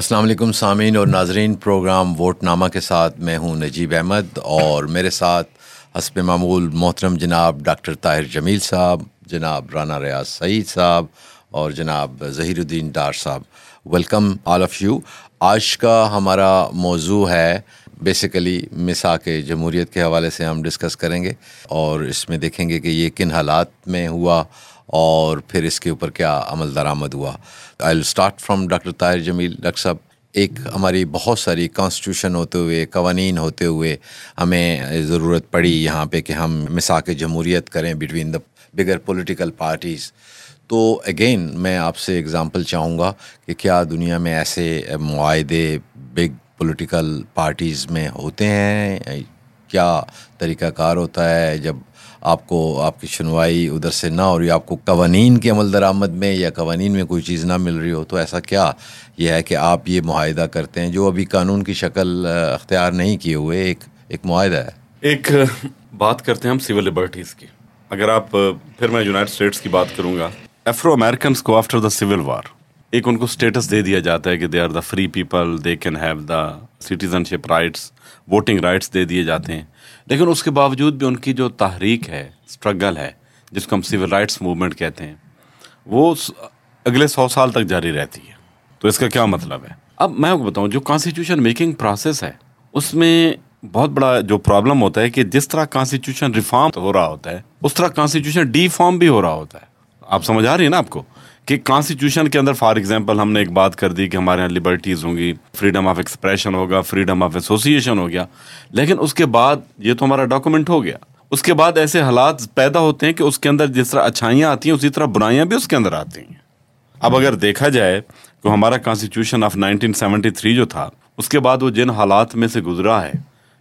السلام علیکم سامعین اور ناظرین، پروگرام ووٹ نامہ کے ساتھ میں ہوں نجیب احمد اور میرے ساتھ حسب معمول محترم جناب ڈاکٹر طاہر جمیل صاحب، جناب رانا ریاض سعید صاحب اور جناب ظہیر الدین ڈار صاحب۔ ویلکم آل آف یو آج کا ہمارا موضوع ہے بیسیکلی مساق جمہوریت کے حوالے سے ہم ڈسکس کریں گے اور اس میں دیکھیں گے کہ یہ کن حالات میں ہوا اور پھر اس کے اوپر کیا عمل درآمد ہوا۔ I will start from doctor Tahir Jamil doctor صاحب، ایک ہماری بہت ساری کانسٹیٹیوشن ہوتے ہوئے، قوانین ہوتے ہوئے ہمیں ضرورت پڑی یہاں پہ کہ ہم مساق جمہوریت کریں between the bigger political parties تو اگین میں آپ سے اگزامپل چاہوں گا کہ کیا دنیا میں ایسے معاہدے بگ پولیٹیکل پارٹیز میں ہوتے ہیں؟ کیا طریقہ کار ہوتا ہے؟ جب آپ کو آپ کی سنوائی ادھر سے نہ ہو رہی آپ کو قوانین کے عمل درآمد میں یا قوانین میں کوئی چیز نہ مل رہی ہو، تو ایسا کیا؟ یہ ہے کہ آپ یہ معاہدہ کرتے ہیں جو ابھی قانون کی شکل اختیار نہیں کیے ہوئے، ایک ایک معاہدہ ہے۔ ایک بات کرتے ہیں ہم سول لبرٹیز کی۔ اگر آپ، پھر میں یونائٹڈ اسٹیٹس کی بات کروں گا۔ افرو امیرکنس کو آفٹر دا سول وار ایک ان کو اسٹیٹس دے دیا جاتا ہے کہ they are the free people they can have the citizenship rights voting rights دے دیے جاتے ہیں۔ لیکن اس کے باوجود بھی ان کی جو تحریک ہے اسٹرگل ہے، جس کو ہم سول رائٹس موومنٹ کہتے ہیں، وہ اگلے سو سال تک جاری رہتی ہے۔ تو اس کا کیا مطلب ہے؟ اب میں آپ کو بتاؤں، جو کانسٹیٹیوشن میکنگ پروسیس ہے، اس میں بہت بڑا جو پرابلم ہوتا ہے کہ جس طرح کانسٹیٹیوشن ریفارم ہو رہا ہوتا ہے، اس طرح کانسٹیٹیوشن ڈی فارم بھی ہو رہا ہوتا ہے۔ آپ سمجھ آ رہی ہیں نا آپ کو؟ کہ کانسٹیٹیوشن کے اندر فار ایگزامپل ہم نے ایک بات کر دی کہ ہمارے یہاں لبرٹیز ہوں گی فریڈم آف ایکسپریشن ہوگا فریڈم آف ایسوسیشن ہو گیا۔ لیکن اس کے بعد یہ تو ہمارا ڈاکومنٹ ہو گیا۔ اس کے بعد ایسے حالات پیدا ہوتے ہیں کہ اس کے اندر جس طرح اچھائیاں آتی ہیں، اسی طرح برائیاں بھی اس کے اندر آتی ہیں۔ اب اگر دیکھا جائے تو ہمارا constitution of nineteen seventy three جو تھا، اس کے بعد وہ جن حالات میں سے گزرا ہے،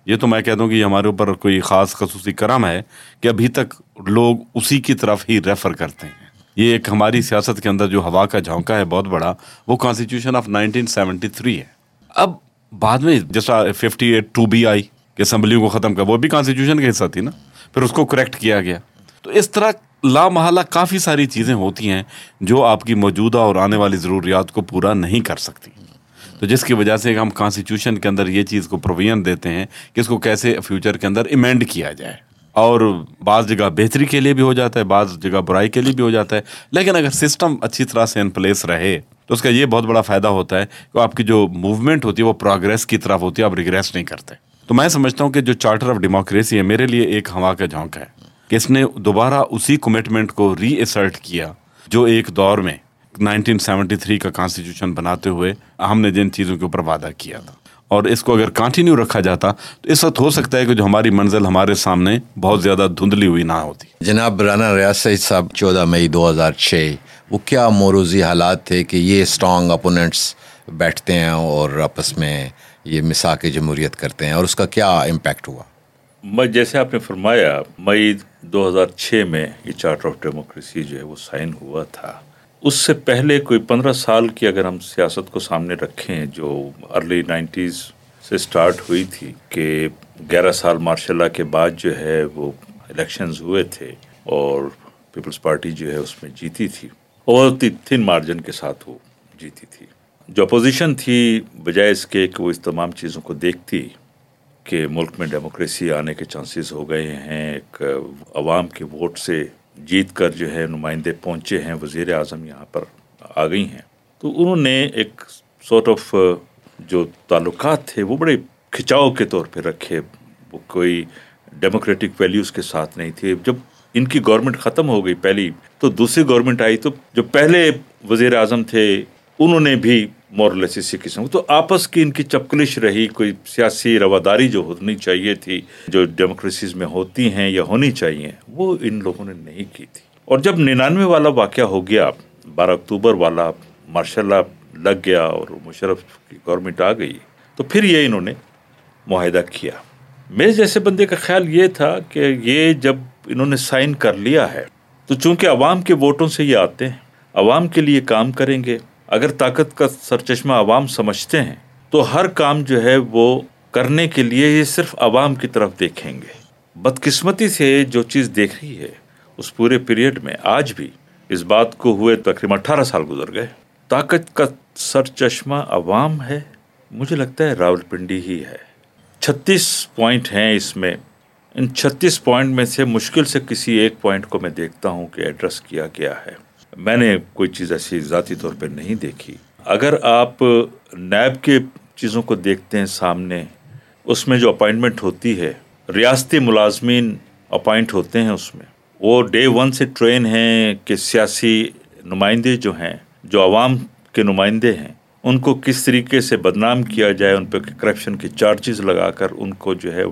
یہ تو میں کہہ دوں کہ یہ ہمارے اوپر کوئی خاص خصوصی کرم ہے کہ ابھی تک لوگ اسی کی طرف ہی ریفر کرتے ہیں۔ یہ ایک ہماری سیاست کے اندر جو ہوا کا جھونکا ہے، بہت بڑا، وہ constitution of nineteen seventy three ہے۔ اب بعد میں جیسا ففٹی ایٹ ٹو بی آئی کہ اسمبلیوں کو ختم کر وہ بھی کانسٹیٹیوشن کا حصہ تھی نا۔ پھر اس کو کریکٹ کیا گیا۔ تو اس طرح لا محالہ کافی ساری چیزیں ہوتی ہیں جو آپ کی موجودہ اور آنے والی ضروریات کو پورا نہیں کر سکتی۔ تو جس کی وجہ سے ہم کانسٹیٹیوشن کے اندر یہ چیز کو پروویژن دیتے ہیں کہ اس کو کیسے فیوچر کے اندر ایمینڈ کیا جائے۔ اور بعض جگہ بہتری کے لیے بھی ہو جاتا ہے، بعض جگہ برائی کے لیے بھی ہو جاتا ہے۔ لیکن اگر سسٹم اچھی طرح سے ان پلیس رہے، تو اس کا یہ بہت بڑا فائدہ ہوتا ہے کہ آپ کی جو موومنٹ ہوتی ہے، وہ پروگرس کی طرف ہوتی ہے، آپ ریگریس نہیں کرتے۔ تو میں سمجھتا ہوں کہ جو چارٹر آف ڈیموکریسی ہے، میرے لیے ایک ہوا کا جھونک ہے۔ کہ اس نے دوبارہ اسی کمٹمنٹ کو ری اسرٹ کیا، جو ایک دور میں نائنٹین سیونٹی تھری کا کانسٹیٹیوشن بناتے ہوئے ہم نے جن چیزوں کے اوپر وعدہ کیا تھا۔ اور اس کو اگر کنٹینیو رکھا جاتا تو اس وقت ہو سکتا ہے کہ جو ہماری منزل ہمارے سامنے بہت زیادہ دھندلی ہوئی نہ ہوتی۔ جناب رانا ریاض سعید صاحب چودہ مئی دو ہزار چھ وہ کیا موروزی حالات تھے کہ یہ اسٹرانگ اپوننٹس بیٹھتے ہیں اور آپس میں یہ مساق جمہوریت کرتے ہیں اور اس کا کیا امپیکٹ ہوا؟ میں جیسے آپ نے فرمایا مئی دو ہزار چھ میں یہ چارٹر آف ڈیموکریسی جو ہے وہ سائن ہوا تھا۔ اس سے پہلے کوئی پندرہ سال کی اگر ہم سیاست کو سامنے رکھیں جو ارلی نائنٹیز سے سٹارٹ ہوئی تھی کہ گیارہ سال ماشاء اللہ کے بعد جو ہے وہ الیکشنز ہوئے تھے اور پیپلز پارٹی جو ہے اس میں جیتی تھی اور تھن مارجن کے ساتھ وہ جیتی تھی۔ جو اپوزیشن تھی، بجائے اس کے کہ وہ اس تمام چیزوں کو دیکھتی کہ ملک میں ڈیموکریسی آنے کے چانسز ہو گئے ہیں، ایک عوام کے ووٹ سے جیت کر جو ہے نمائندے پہنچے ہیں، وزیر اعظم یہاں پر آ گئی ہیں۔ تو انہوں نے ایک سورٹ آف جو تعلقات تھے، وہ بڑے کھچاؤ کے طور پہ رکھے۔ وہ کوئی ڈیموکریٹک ویلیوز کے ساتھ نہیں تھے۔ جب ان کی گورنمنٹ ختم ہو گئی پہلی، تو دوسری گورنمنٹ آئی تو جو پہلے وزیر اعظم تھے انہوں نے بھی مورلیس اسی قسم تو آپس کی ان کی چپکلش رہی، کوئی سیاسی رواداری جو ہونی چاہیے تھی، جو ڈیموکریسیز میں ہوتی ہیں یا ہونی چاہیے، وہ ان لوگوں نے نہیں کی تھی۔ اور جب ننانوے والا واقعہ ہو گیا، بارہ اکتوبر والا ماشاء اللہ لگ گیا اور مشرف کی گورنمنٹ آ گئی، تو پھر یہ انہوں نے معاہدہ کیا۔ میرے جیسے بندے کا خیال یہ تھا کہ یہ جب انہوں نے سائن کر لیا ہے، تو چونکہ عوام کے ووٹوں سے یہ آتے ہیں، عوام کے لیے کام کریں گے اگر طاقت کا سر چشمہ عوام سمجھتے ہیں، تو ہر کام جو ہے وہ کرنے کے لیے یہ صرف عوام کی طرف دیکھیں گے۔ بدقسمتی سے جو چیز دیکھ رہی ہے، اس پورے پیریڈ میں آج بھی اس بات کو ہوئے تقریباً اٹھارہ سال گزر گئے۔ طاقت کا سر چشمہ عوام ہے، مجھے لگتا ہے راول پنڈی ہی ہے۔ چھتیس پوائنٹ ہیں اس میں۔ ان چھتیس پوائنٹ میں سے مشکل سے کسی ایک پوائنٹ کو میں دیکھتا ہوں کہ ایڈریس کیا گیا ہے۔ میں نے کوئی چیز ایسی ذاتی طور پہ نہیں دیکھی۔ اگر آپ نیب کے چیزوں کو دیکھتے ہیں سامنے، اس میں جو اپائنٹمنٹ ہوتی ہے، ریاستی ملازمین اپائنٹ ہوتے ہیں اس میں۔ وہ ڈے ون سے ٹرین ہیں کہ سیاسی نمائندے جو ہیں، جو عوام کے نمائندے ہیں، ان کو کس طریقے سے بدنام کیا جائے، ان پہ کرپشن کے چارجز لگا کر ان کو جو ہے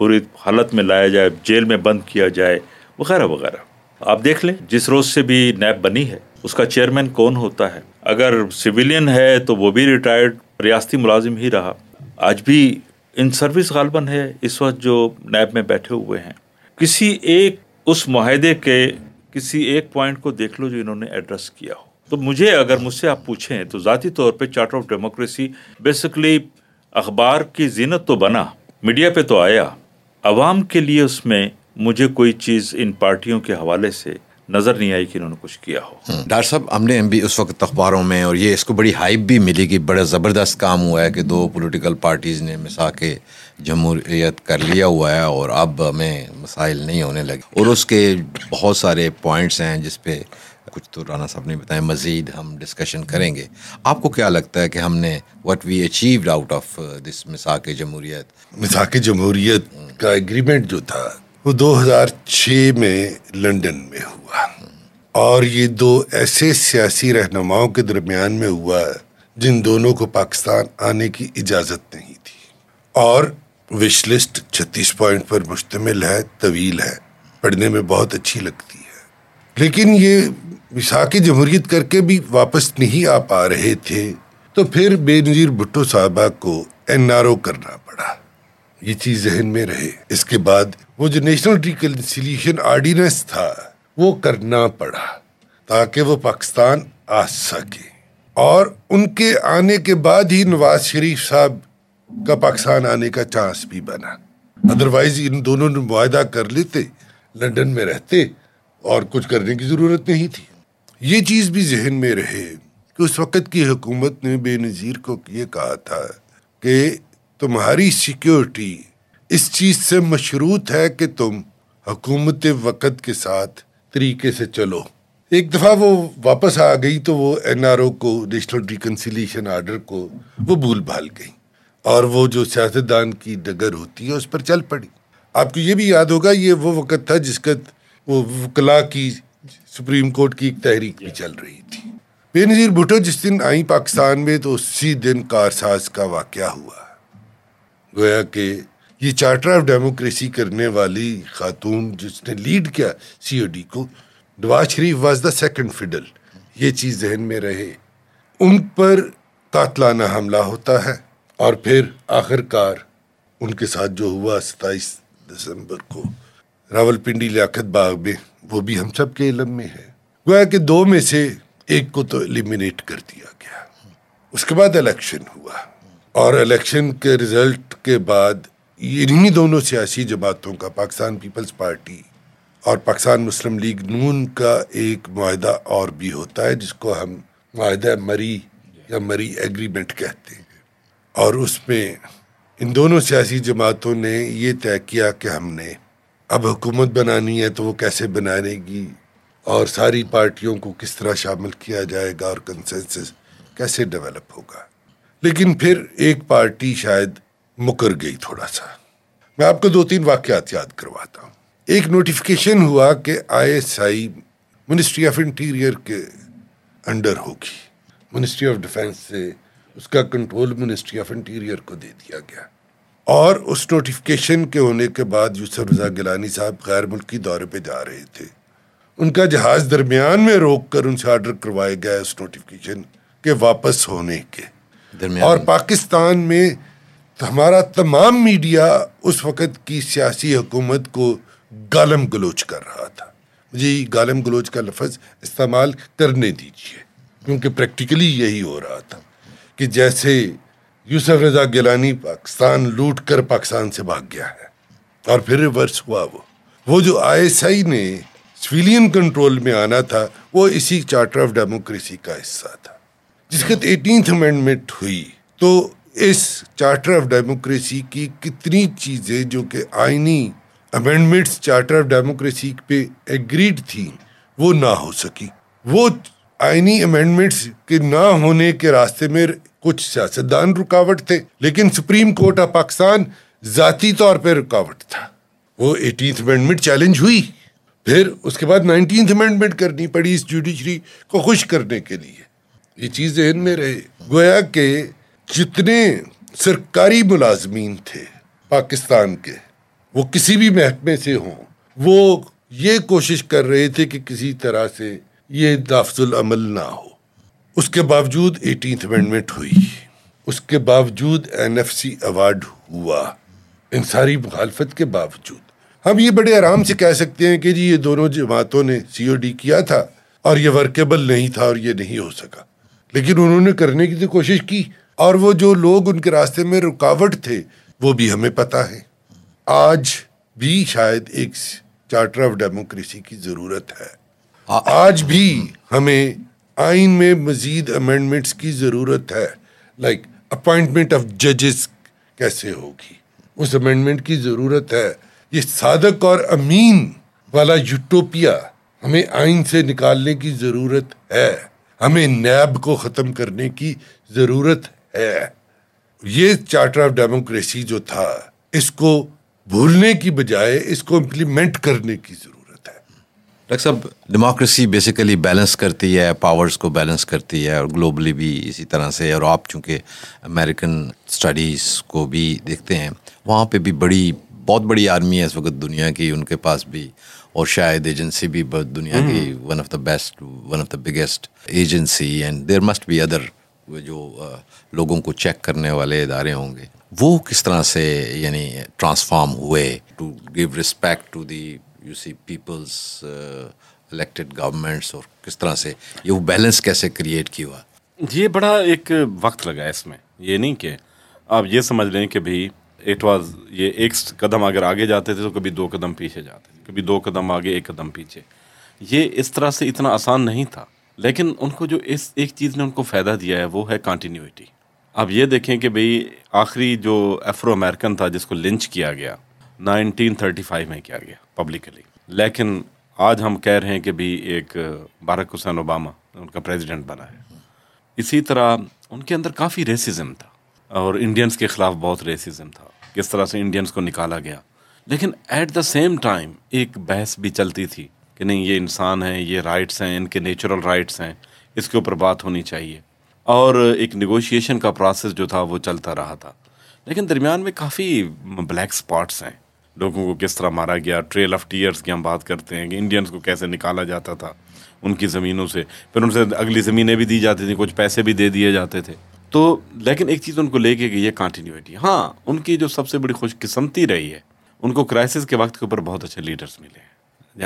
بری حالت میں لایا جائے، جیل میں بند کیا جائے، وغیرہ وغیرہ۔ آپ دیکھ لیں، جس روز سے بھی نیب بنی ہے، اس کا چیئرمین کون ہوتا ہے؟ اگر سویلین ہے تو وہ بھی ریٹائرڈ ریاستی ملازم ہی رہا۔ آج بھی ان سروس غالباً ہے اس وقت جو نیب میں بیٹھے ہوئے ہیں۔ کسی ایک، اس معاہدے کے کسی ایک پوائنٹ کو دیکھ لو جو انہوں نے ایڈریس کیا ہو۔ تو مجھے اگر مجھ سے آپ پوچھیں، تو ذاتی طور پہ چارٹر آف ڈیموکریسی بیسکلی اخبار کی زینت تو بنا میڈیا پہ تو آیا۔ عوام کے لیے اس میں مجھے کوئی چیز ان پارٹیوں کے حوالے سے نظر نہیں آئی کہ انہوں نے کچھ کیا ہو۔ ڈاکٹر صاحب ہم نے بھی اس وقت اخباروں میں اور یہ اس کو بڑی ہائپ بھی ملی کہ بڑا زبردست کام ہوا ہے کہ دو پولیٹیکل پارٹیز نے مساق جمہوریت کر لیا ہوا ہے اور اب ہمیں مسائل نہیں ہونے لگے۔ اور اس کے بہت سارے پوائنٹس ہیں جس پہ کچھ تو رانا صاحب نے بتایا مزید ہم ڈسکشن کریں گے۔ آپ کو کیا لگتا ہے کہ ہم نے what we achieved out of this مساق جمہوریت؟ مساق جمہوریت کا ایگریمنٹ جو تھا وہ دو ہزار چھ میں لنڈن میں ہوا۔ اور یہ دو ایسے سیاسی رہنماؤں کے درمیان میں ہوا جن دونوں کو پاکستان آنے کی اجازت نہیں تھی۔ اور وش لسٹ چھتیس پوائنٹ پر مشتمل ہے، طویل ہے، پڑھنے میں بہت اچھی لگتی ہے۔ لیکن یہ وساخی جمہوریت کر کے بھی واپس نہیں آ پا رہے تھے، تو پھر بے نظیر بھٹو صاحبہ کو این آر او کرنا پڑا۔ یہ چیز ذہن میں رہے۔ اس کے بعد وہ جو نیشنل ریکنسیلیشن آرڈیننس تھا، وہ کرنا پڑا تاکہ وہ پاکستان آ سکے۔ اور ان کے آنے کے بعد ہی نواز شریف صاحب کا پاکستان آنے کا چانس بھی بنا۔ ادروائز ان دونوں نے معاہدہ کر لیتے، لنڈن میں رہتے اور کچھ کرنے کی ضرورت نہیں تھی۔ یہ چیز بھی ذہن میں رہے کہ اس وقت کی حکومت نے بے نظیر کو یہ کہا تھا کہ تمہاری سیکیورٹی اس چیز سے مشروط ہے کہ تم حکومت وقت کے ساتھ طریقے سے چلو۔ ایک دفعہ وہ واپس آ گئی تو وہ این آر او کو نیشنل ریکنسیلیشن آرڈر کو وہ بھول بھال گئی اور وہ جو سیاستدان کی ڈگر ہوتی ہے اس پر چل پڑی۔ آپ کو یہ بھی یاد ہوگا، یہ وہ وقت تھا جس کا وہ وکلا کی سپریم کورٹ کی ایک تحریک بھی چل رہی تھی۔ بے نظیر بھٹو، جس دن آئی پاکستان میں تو اسی دن کارساز کا واقعہ ہوا۔ گویا کہ یہ چارٹر آف ڈیموکریسی کرنے والی خاتون جس نے لیڈ کیا سی او ڈی کو، Nawaz Sharif was the second fiddle یہ چیز ذہن میں رہے۔ ان پر قاتلانہ حملہ ہوتا ہے اور پھر آخر کار ان کے ساتھ جو ہوا ستائیس دسمبر کو راول پنڈی لیاقت باغ میں، وہ بھی ہم سب کے علم میں ہے۔ گویا کہ دو میں سے ایک کو تو ایلیمینیٹ کر دیا گیا۔ اس کے بعد الیکشن ہوا۔ اور الیکشن کے رزلٹ کے بعد انہی دونوں سیاسی جماعتوں کا پاکستان پیپلز پارٹی اور پاکستان مسلم لیگ نون کا ایک معاہدہ اور بھی ہوتا ہے، جس کو ہم معاہدہ مری یا مری ایگریمنٹ کہتے ہیں۔ اور اس میں ان دونوں سیاسی جماعتوں نے یہ طے کیا کہ ہم نے اب حکومت بنانی ہے تو وہ کیسے بنانے گی اور ساری پارٹیوں کو کس طرح شامل کیا جائے گا اور کنسنسس کیسے ڈیولپ ہوگا۔ لیکن پھر ایک پارٹی شاید مکر گئی تھوڑا سا۔ میں آپ کو دو تین واقعات یاد کرواتا ہوں۔ ایک نوٹیفیکیشن ہوا کہ I S I ministry of interior کے انڈر ہوگی۔ منسٹری آف ڈیفینس سے اس کا کنٹرول منسٹری آف انٹیریئر کو دے دیا گیا۔ اور اس نوٹیفیکیشن کے ہونے کے بعد یوسف رضا گیلانی صاحب غیر ملکی دورے پہ جا رہے تھے۔ ان کا جہاز درمیان میں روک کر ان سے آرڈر کروائے گیا اس نوٹیفیکیشن کے واپس ہونے کے۔ اور پاکستان میں ہمارا تمام میڈیا اس وقت کی سیاسی حکومت کو گالم گلوچ کر رہا تھا۔ مجھے گالم گلوچ کا لفظ استعمال کرنے دیجیے کیونکہ پریکٹیکلی یہی ہو رہا تھا کہ جیسے یوسف رضا گیلانی پاکستان لوٹ کر پاکستان سے بھاگ گیا ہے اور پھر ریورس ہوا وہ۔ وہ جو آئی ایس آئی نے سویلین کنٹرول میں آنا تھا وہ اسی چارٹر آف ڈیموکریسی کا حصہ تھا۔ جس کے ایٹینتھ امینڈمنٹ ہوئی، تو اس چارٹر آف ڈیموکریسی کی کتنی چیزیں جو کہ آئینی امینڈمنٹس چارٹر آف ڈیموکریسی پہ ایگریڈ تھیں وہ نہ ہو سکی۔ وہ آئینی امینڈمنٹس کے نہ ہونے کے راستے میں کچھ سیاستدان رکاوٹ تھے، لیکن سپریم کورٹ آف پاکستان ذاتی طور پہ رکاوٹ تھا۔ وہ ایٹینتھ امینڈمنٹ چیلنج ہوئی۔ پھر اس کے بعد نائنٹینتھ امینڈمنٹ کرنی پڑی اس جوڈیشری کو خوش کرنے کے لیے۔ یہ چیز ذہن میں رہے۔ گویا کہ جتنے سرکاری ملازمین تھے پاکستان کے، وہ کسی بھی محکمے سے ہوں، وہ یہ کوشش کر رہے تھے کہ کسی طرح سے یہ لفظ العمل نہ ہو۔ اس کے باوجود ایٹینتھ امینڈمنٹ ہوئی، اس کے باوجود این ایف سی ایوارڈ ہوا، ان ساری مخالفت کے باوجود۔ ہم یہ بڑے آرام سے کہہ سکتے ہیں کہ جی یہ دونوں جماعتوں نے سی او ڈی کیا تھا اور یہ ورکیبل نہیں تھا اور یہ نہیں ہو سکا۔ لیکن انہوں نے کرنے کی تو کوشش کی اور وہ جو لوگ ان کے راستے میں رکاوٹ تھے، وہ بھی ہمیں پتا ہے آج بھی شاید ایک چارٹر آف ڈیموکریسی کی ضرورت ہے۔ آج بھی ہمیں آئین میں مزید امینڈمنٹس کی ضرورت ہے۔ لائک اپوائنٹمنٹ آف ججز کیسے ہوگی؟ اس امینڈمنٹ کی ضرورت ہے۔ یہ صادق اور امین والا یوٹوپیا ہمیں آئین سے نکالنے کی ضرورت ہے۔ ہمیں نیب کو ختم کرنے کی ضرورت ہے۔ یہ چارٹر آف ڈیموکریسی جو تھا، اس کو بھولنے کی بجائے اس کو امپلیمنٹ کرنے کی ضرورت ہے۔ ڈاکٹر صاحب، ڈیموکریسی بیسیکلی بیلنس کرتی ہے پاورس کو بیلنس کرتی ہے اور گلوبلی بھی اسی طرح سے، اور آپ چونکہ امیریکن اسٹڈیز کو بھی دیکھتے ہیں، وہاں پہ بھی بڑی، بہت بڑی آرمی ہے اس وقت دنیا کی، ان کے پاس بھی اور شاید ایجنسی بھی دنیا کی one of the best one of the biggest agency and there must be other جو لوگوں کو چیک کرنے والے ادارے ہوں گے۔ وہ کس طرح سے یعنی ٹرانسفارم ہوئے to give respect to the you see people's elected governments اور کس طرح سے یہ وہ بیلنس کیسے کریٹ کی ہوا؟ یہ بڑا ایک وقت لگا اس میں۔ یہ نہیں کہ آپ یہ سمجھ لیں کہ بھائی اٹ واز یہ ایک قدم اگر آگے جاتے تھے تو کبھی دو قدم پیچھے جاتے تھے کبھی دو قدم آگے ایک قدم پیچھے یہ اس طرح سے اتنا آسان نہیں تھا لیکن ان کو جو اس ایک چیز نے ان کو فائدہ دیا ہے وہ ہے کانٹینیوٹی اب یہ دیکھیں کہ بھئی آخری جو ایفرو امیرکن تھا جس کو لنچ کیا گیا نائنٹین تھرٹی فائیو میں کیا گیا پبلکلی لیکن آج ہم کہہ رہے ہیں کہ بھی ایک بارک حسین اوباما ان کا پریزیڈنٹ بنا ہے اسی طرح ان کے اندر کافی ریسزم تھا اور انڈینس کے خلاف بہت ریسزم تھا۔ کس طرح سے انڈینس کو نکالا گیا۔ لیکن ایٹ دا سیم ٹائم ایک بحث بھی چلتی تھی کہ نہیں، یہ انسان ہیں، یہ رائٹس ہیں، ان کے نیچرل رائٹس ہیں، اس کے اوپر بات ہونی چاہیے۔ اور ایک نیگوشیشن کا پروسیس جو تھا وہ چلتا رہا تھا۔ لیکن درمیان میں کافی بلیک اسپاٹس ہیں۔ لوگوں کو کس طرح مارا گیا ٹریل آف ٹیئرس کی ہم بات کرتے ہیں کہ انڈینس کو کیسے نکالا جاتا تھا ان کی زمینوں سے۔ پھر ان سے اگلی زمینیں بھی دی جاتی تھیں، کچھ پیسے بھی دے دیے جاتے تھے۔ تو لیکن ایک چیز ان کو لے کے گئی ہے کانٹینیوٹی ہاں ان کی جو سب سے بڑی خوش قسمتی رہی ہے، ان کو کرائسس کے وقت کے اوپر بہت اچھے لیڈرس ملے ہیں۔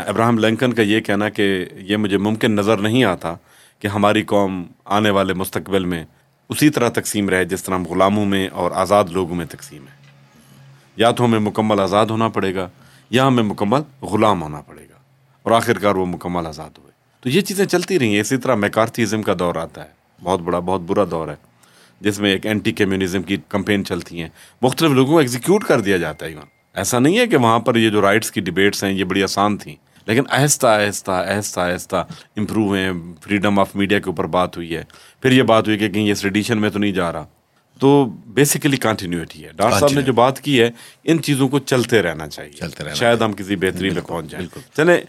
ابراہم لنکن کا یہ کہنا کہ یہ مجھے ممکن نظر نہیں آتا کہ ہماری قوم آنے والے مستقبل میں اسی طرح تقسیم رہے جس طرح ہم غلاموں میں اور آزاد لوگوں میں تقسیم ہے یا تو ہمیں مکمل آزاد ہونا پڑے گا، یا ہمیں مکمل غلام ہونا پڑے گا۔ اور آخر کار وہ مکمل آزاد ہوئے۔ تو یہ چیزیں چلتی رہی ہیں۔ اسی طرح میکارتھیزم کا دور آتا ہے۔ بہت بڑا، بہت برا دور ہے۔ جس میں ایک اینٹی کمیونزم کی کمپین چلتی ہیں۔ مختلف لوگوں کو ایگزیکیوٹ کر دیا جاتا ہے ایون ایسا نہیں ہے کہ وہاں پر یہ جو رائٹس کی ڈبیٹس ہیں یہ بڑی آسان تھیں۔ لیکن آہستہ آہستہ آہستہ آہستہ امپروو ہیں۔ فریڈم آف میڈیا کے اوپر بات ہوئی ہے۔ پھر یہ بات ہوئی کہ کہیں یہ ریڈیشن میں تو نہیں جا رہا۔ تو بیسیکلی کنٹینیوٹی ہے۔ ڈاکٹر صاحب نے جو بات کی ہے ان چیزوں کو چلتے رہنا چاہیے۔ شاید ہم کسی بہتری میں پہنچ جائیں۔ چلے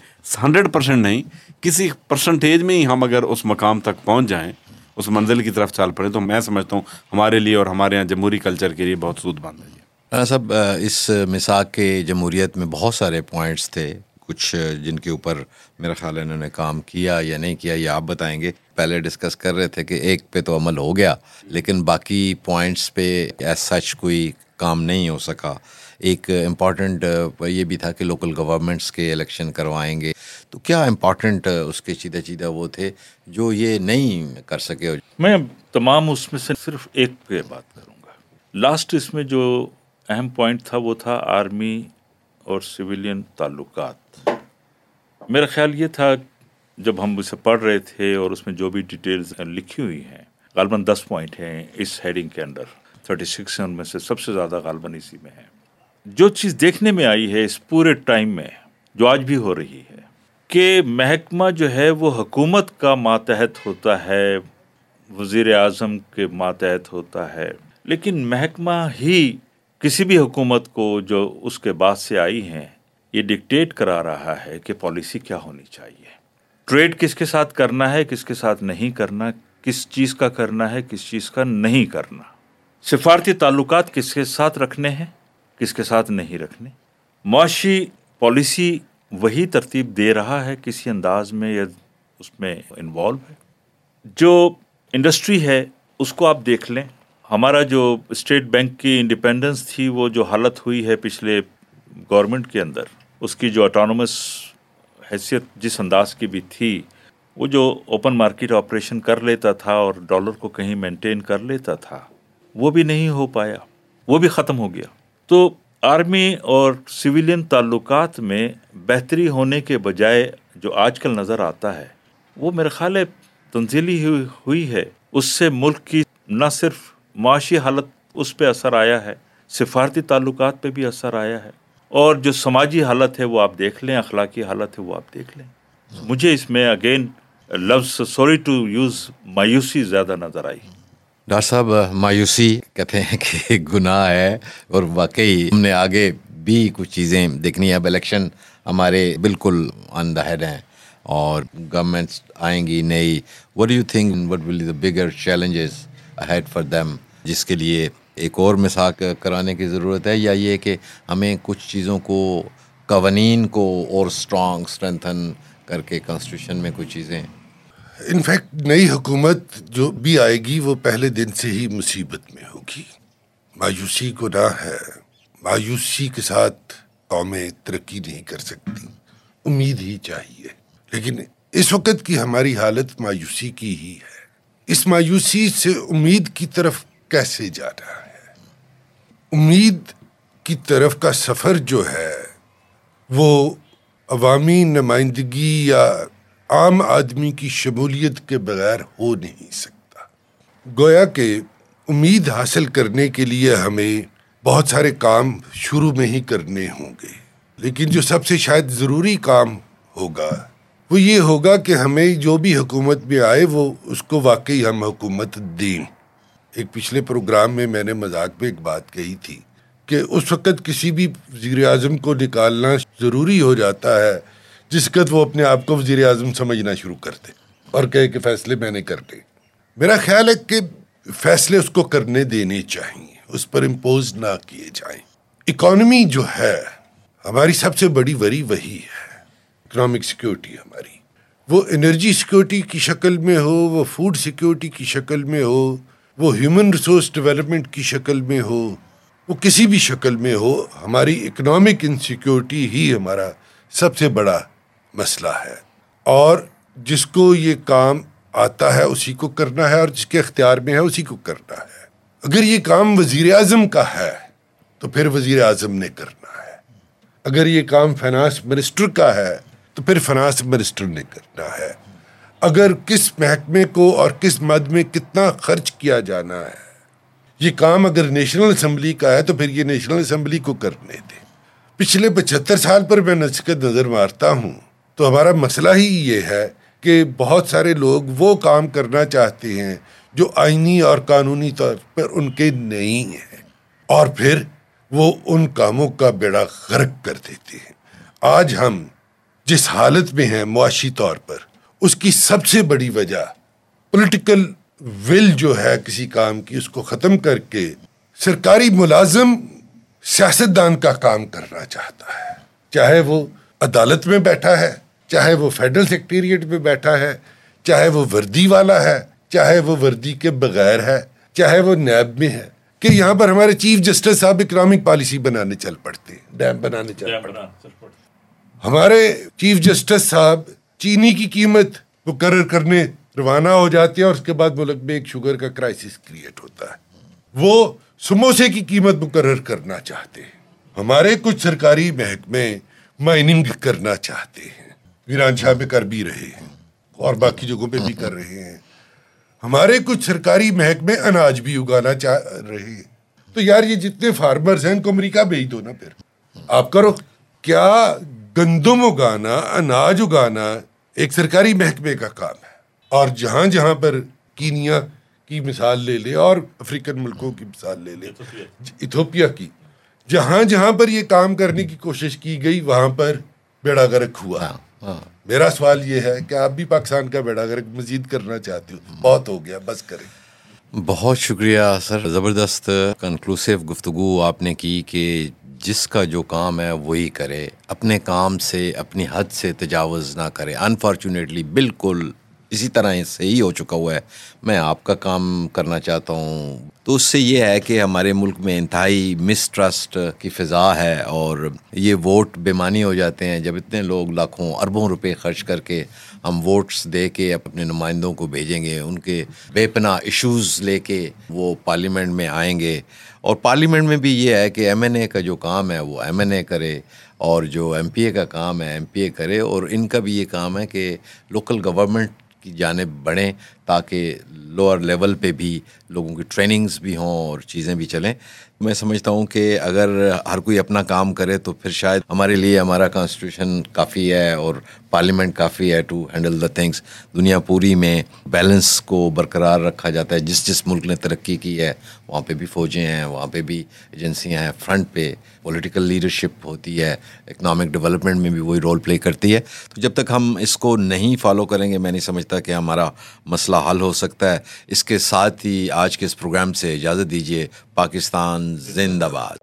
ہنڈریڈ پرسینٹ نہیں کسی پرسنٹیج میں ہی ہم اگر اس مقام تک پہنچ جائیں اس منزل کی طرف چل پڑیں تو میں سمجھتا ہوں ہمارے لیے اور ہمارے یہاں جمہوری کلچر کے لیے بہت سود بند ہے صاحب اس مساق کے جمہوریت میں بہت سارے پوائنٹس تھے۔ کچھ جن کے اوپر میرا خیال ہے انہوں نے کام کیا یا نہیں کیا، یہ آپ بتائیں گے۔ پہلے ڈسکس کر رہے تھے کہ ایک پہ تو عمل ہو گیا، لیکن باقی پوائنٹس پہ ایز سچ کوئی کام نہیں ہو سکا۔ ایک امپورٹنٹ یہ بھی تھا کہ لوکل گورنمنٹس کے الیکشن کروائیں گے۔ تو کیا امپورٹنٹ اس کے چیدہ چیدہ وہ تھے جو یہ نہیں کر سکے؟ میں تمام اس میں سے صرف ایک پہ بات کروں گا۔ لاسٹ اس میں جو اہم پوائنٹ تھا وہ تھا آرمی اور سویلین تعلقات۔ میرا خیال یہ تھا، جب ہم اسے پڑھ رہے تھے اور اس میں جو بھی ڈیٹیلز لکھی ہوئی ہیں، غالباً دس پوائنٹ ہیں اس ہیڈنگ کے اندر۔ تھرٹی سکس ان میں سے سب سے زیادہ غالباً اسی میں ہے جو چیز دیکھنے میں آئی ہے اس پورے ٹائم میں، جو آج بھی ہو رہی ہے، کہ محکمہ جو ہے وہ حکومت کا ماتحت ہوتا ہے، وزیر اعظم کے ماتحت ہوتا ہے، لیکن محکمہ ہی کسی بھی حکومت کو جو اس کے بعد سے آئی ہیں، یہ ڈکٹیٹ کرا رہا ہے کہ پالیسی کیا ہونی چاہیے۔ ٹریڈ کس کے ساتھ کرنا ہے، کس کے ساتھ نہیں کرنا، کس چیز کا کرنا ہے، کس چیز کا نہیں کرنا۔ سفارتی تعلقات کس کے ساتھ رکھنے ہیں، کس کے ساتھ نہیں رکھنے؟ معاشی پالیسی وہی ترتیب دے رہا ہے کسی انداز میں یا اس میں انوالو ہے؟ جو انڈسٹری ہے، اس کو آپ دیکھ لیں۔ ہمارا جو اسٹیٹ بینک کی انڈیپینڈنس تھی، وہ جو حالت ہوئی ہے پچھلے گورنمنٹ کے اندر، اس کی جو اٹانومس حیثیت جس انداز کی بھی تھی، وہ جو اوپن مارکیٹ آپریشن کر لیتا تھا اور ڈالر کو کہیں مینٹین کر لیتا تھا۔ وہ بھی نہیں ہو پایا، وہ بھی ختم ہو گیا۔ تو آرمی اور سویلین تعلقات میں بہتری ہونے کے بجائے جو آج کل نظر آتا ہے، وہ میرے خیال ہے تنزیلی ہوئی ہے۔ اس سے ملک کی نہ صرف معاشی حالت اس پہ اثر آیا ہے، سفارتی تعلقات پہ بھی اثر آیا ہے۔ اور جو سماجی حالت ہے، وہ آپ دیکھ لیں، اخلاقی حالت ہے، وہ آپ دیکھ لیں۔ مجھے اس میں اگین لفظ سوری ٹو یوز مایوسی زیادہ نظر آئی۔ ڈاکٹر صاحب، مایوسی کہتے ہیں کہ گناہ ہے اور واقعی ہم نے آگے بھی کچھ چیزیں دیکھنی ہے اب الیکشن ہمارے بالکل آن دا ہیڈ ہیں اور گورنمنٹس آئیں گی نئی۔ What you think what will the bigger challenges head for them جس کے لیے ایک اور مساق کرانے کی ضرورت ہے یا یہ کہ ہمیں کچھ چیزوں کو، قوانین کو اور اسٹرانگ اسٹرینتھن کر کے کانسٹیٹیوشن میں کچھ چیزیں انفیکٹ نئی حکومت جو بھی آئے گی وہ پہلے دن سے ہی مصیبت میں ہوگی۔ مایوسی کو نہ ہے۔ مایوسی کے ساتھ قومیں ترقی نہیں کر سکتی۔ امید ہی چاہیے۔ لیکن اس وقت کی ہماری حالت مایوسی کی ہی ہے۔ اس مایوسی سے امید کی طرف کیسے جانا ہے؟ امید کی طرف کا سفر جو ہے، وہ عوامی نمائندگی یا عام آدمی کی شمولیت کے بغیر ہو نہیں سکتا۔ گویا کہ امید حاصل کرنے کے لیے ہمیں بہت سارے کام شروع میں ہی کرنے ہوں گے۔ لیکن جو سب سے شاید ضروری کام ہوگا، وہ یہ ہوگا کہ ہمیں جو بھی حکومت میں آئے، وہ اس کو واقعی ہم حکومت دیں۔ ایک پچھلے پروگرام میں میں نے مذاق میں ایک بات کہی تھی کہ اس وقت کسی بھی وزیر اعظم کو نکالنا ضروری ہو جاتا ہے۔ جس قد وہ اپنے آپ کو وزیر اعظم سمجھنا شروع کرتے اور کہے کہ فیصلے میں نے کر دے میرا خیال ہے کہ فیصلے اس کو کرنے دینے چاہیے اس پر امپوز نہ کیے جائیں۔ اکانومی جو ہے، ہماری سب سے بڑی وری وہی ہے۔ اکنامک سیکیورٹی ہماری۔ وہ انرجی سیکیورٹی کی شکل میں ہو، وہ فوڈ سیکیورٹی کی شکل میں ہو، وہ ہیومن ریسورس ڈیولپمنٹ کی شکل میں ہو، وہ کسی بھی شکل میں ہو، ہماری اکنامک انسیکیورٹی ہی ہمارا سب سے بڑا مسئلہ ہے۔ اور جس کو یہ کام آتا ہے، اسی کو کرنا ہے، اور جس کے اختیار میں ہے، اسی کو کرنا ہے۔ اگر یہ کام وزیر اعظم کا ہے، تو پھر وزیر اعظم نے کرنا ہے۔ اگر یہ کام فنانس منسٹر کا ہے، تو پھر فنانس منسٹر نے کرنا ہے۔ اگر کس محکمے کو اور کس مد میں کتنا خرچ کیا جانا ہے، یہ کام اگر نیشنل اسمبلی کا ہے، تو پھر یہ نیشنل اسمبلی کو کرنے دیں۔ پچھلے پچہتر سال پر میں نسکت نظر مارتا ہوں۔ تو ہمارا مسئلہ ہی یہ ہے کہ بہت سارے لوگ وہ کام کرنا چاہتے ہیں جو آئینی اور قانونی طور پر ان کے نہیں ہیں۔ اور پھر وہ ان کاموں کا بیڑا غرق کر دیتے ہیں۔ آج ہم جس حالت میں ہیں معاشی طور پر، اس کی سب سے بڑی وجہ پولیٹیکل ول جو ہے کسی کام کی، اس کو ختم کر کے سرکاری ملازم سیاست دان کا کام کرنا چاہتا ہے۔ چاہے وہ عدالت میں بیٹھا ہے چاہے وہ فیڈرل سیکٹریٹ پہ بیٹھا ہے چاہے وہ وردی والا ہے چاہے وہ وردی کے بغیر ہے چاہے وہ نیب میں ہے کہ یہاں پر ہمارے چیف جسٹس صاحب اکنامک پالیسی بنانے چل پڑتے ہیں ڈیم بنانے چل پڑتے ہیں۔ ہمارے چیف جسٹس صاحب چینی کی قیمت مقرر کرنے روانہ ہو جاتے ہیں اور اس کے بعد ملک میں ایک شوگر کا کرائسس کریٹ ہوتا ہے۔ وہ سموسے کی قیمت مقرر کرنا چاہتے ہیں۔ ہمارے کچھ سرکاری محکمے مائننگ کرنا چاہتے ہیں۔ ویران شاہ پہ کر بھی رہے اور باقی جگہ پہ بھی کر رہے ہیں۔ ہمارے کچھ سرکاری محکمے اناج بھی اگانا چاہ رہے ہیں۔ تو یار یہ جتنے فارمرز ہیں، ان کو امریکہ بھیج دو نا پھر۔ آپ کرو، کیا گندم اگانا، اناج اگانا ایک سرکاری محکمے کا کام ہے؟ اور جہاں جہاں پر کینیا کی مثال لے لے، اور افریقن ملکوں کی مثال لے لے، ایتھوپیا کی۔ جہاں جہاں پر یہ کام کرنے کی کوشش کی گئی، وہاں پر بیڑا گرک ہوا۔ میرا سوال یہ ہے کہ آپ بھی پاکستان کا بیڑا گرک مزید کرنا چاہتے ہو بہت ہو گیا بس کریں۔ بہت شکریہ سر زبردست کنکلوسیو گفتگو آپ نے کی کہ جس کا جو کام ہے وہی کرے اپنے کام سے اپنی حد سے تجاوز نہ کرے۔ انفارچونیٹلی بالکل اسی طرح سے ہی ہو چکا ہوا ہے۔ میں آپ کا کام کرنا چاہتا ہوں۔ تو اس سے یہ ہے کہ ہمارے ملک میں انتہائی مسٹرسٹ کی فضا ہے اور یہ ووٹ بےمانی ہو جاتے ہیں۔ جب اتنے لوگ لاکھوں اربوں روپے خرچ کر کے ہم ووٹس دے کے اپنے نمائندوں کو بھیجیں گے، ان کے بے پناہ ایشوز لے کے وہ پارلیمنٹ میں آئیں گے۔ اور پارلیمنٹ میں بھی یہ ہے کہ ایم این اے کا جو کام ہے وہ ایم این اے کرے اور جو ایم پی اے کا کام ہے ایم پی اے کرے اور ان کا بھی یہ کام ہے کہ لوکل گورنمنٹ کی جانب بڑھیں تاکہ لوور لیول پہ بھی لوگوں کی ٹریننگز بھی ہوں اور چیزیں بھی چلیں۔ میں سمجھتا ہوں کہ اگر ہر کوئی اپنا کام کرے تو پھر شاید ہمارے لیے ہمارا کانسٹیٹیوشن کافی ہے اور پارلیمنٹ کافی ہے ٹو ہینڈل دا تھنگس دنیا پوری میں بیلنس کو برقرار رکھا جاتا ہے. جس جس ملک نے ترقی کی ہے، وہاں پہ بھی فوجیں ہیں، وہاں پہ بھی ایجنسیاں ہیں. فرنٹ پہ پولیٹیکل لیڈرشپ ہوتی ہے اکنامک ڈیولپمنٹ میں بھی وہی رول پلے کرتی ہے. تو جب تک ہم اس کو نہیں فالو کریں گے، میں نہیں سمجھتا کہ ہمارا مسئلہ حل ہو سکتا ہے. اس کے ساتھ ہی آج کے اس پروگرام سے اجازت دیجیے پاکستان زندہ باد۔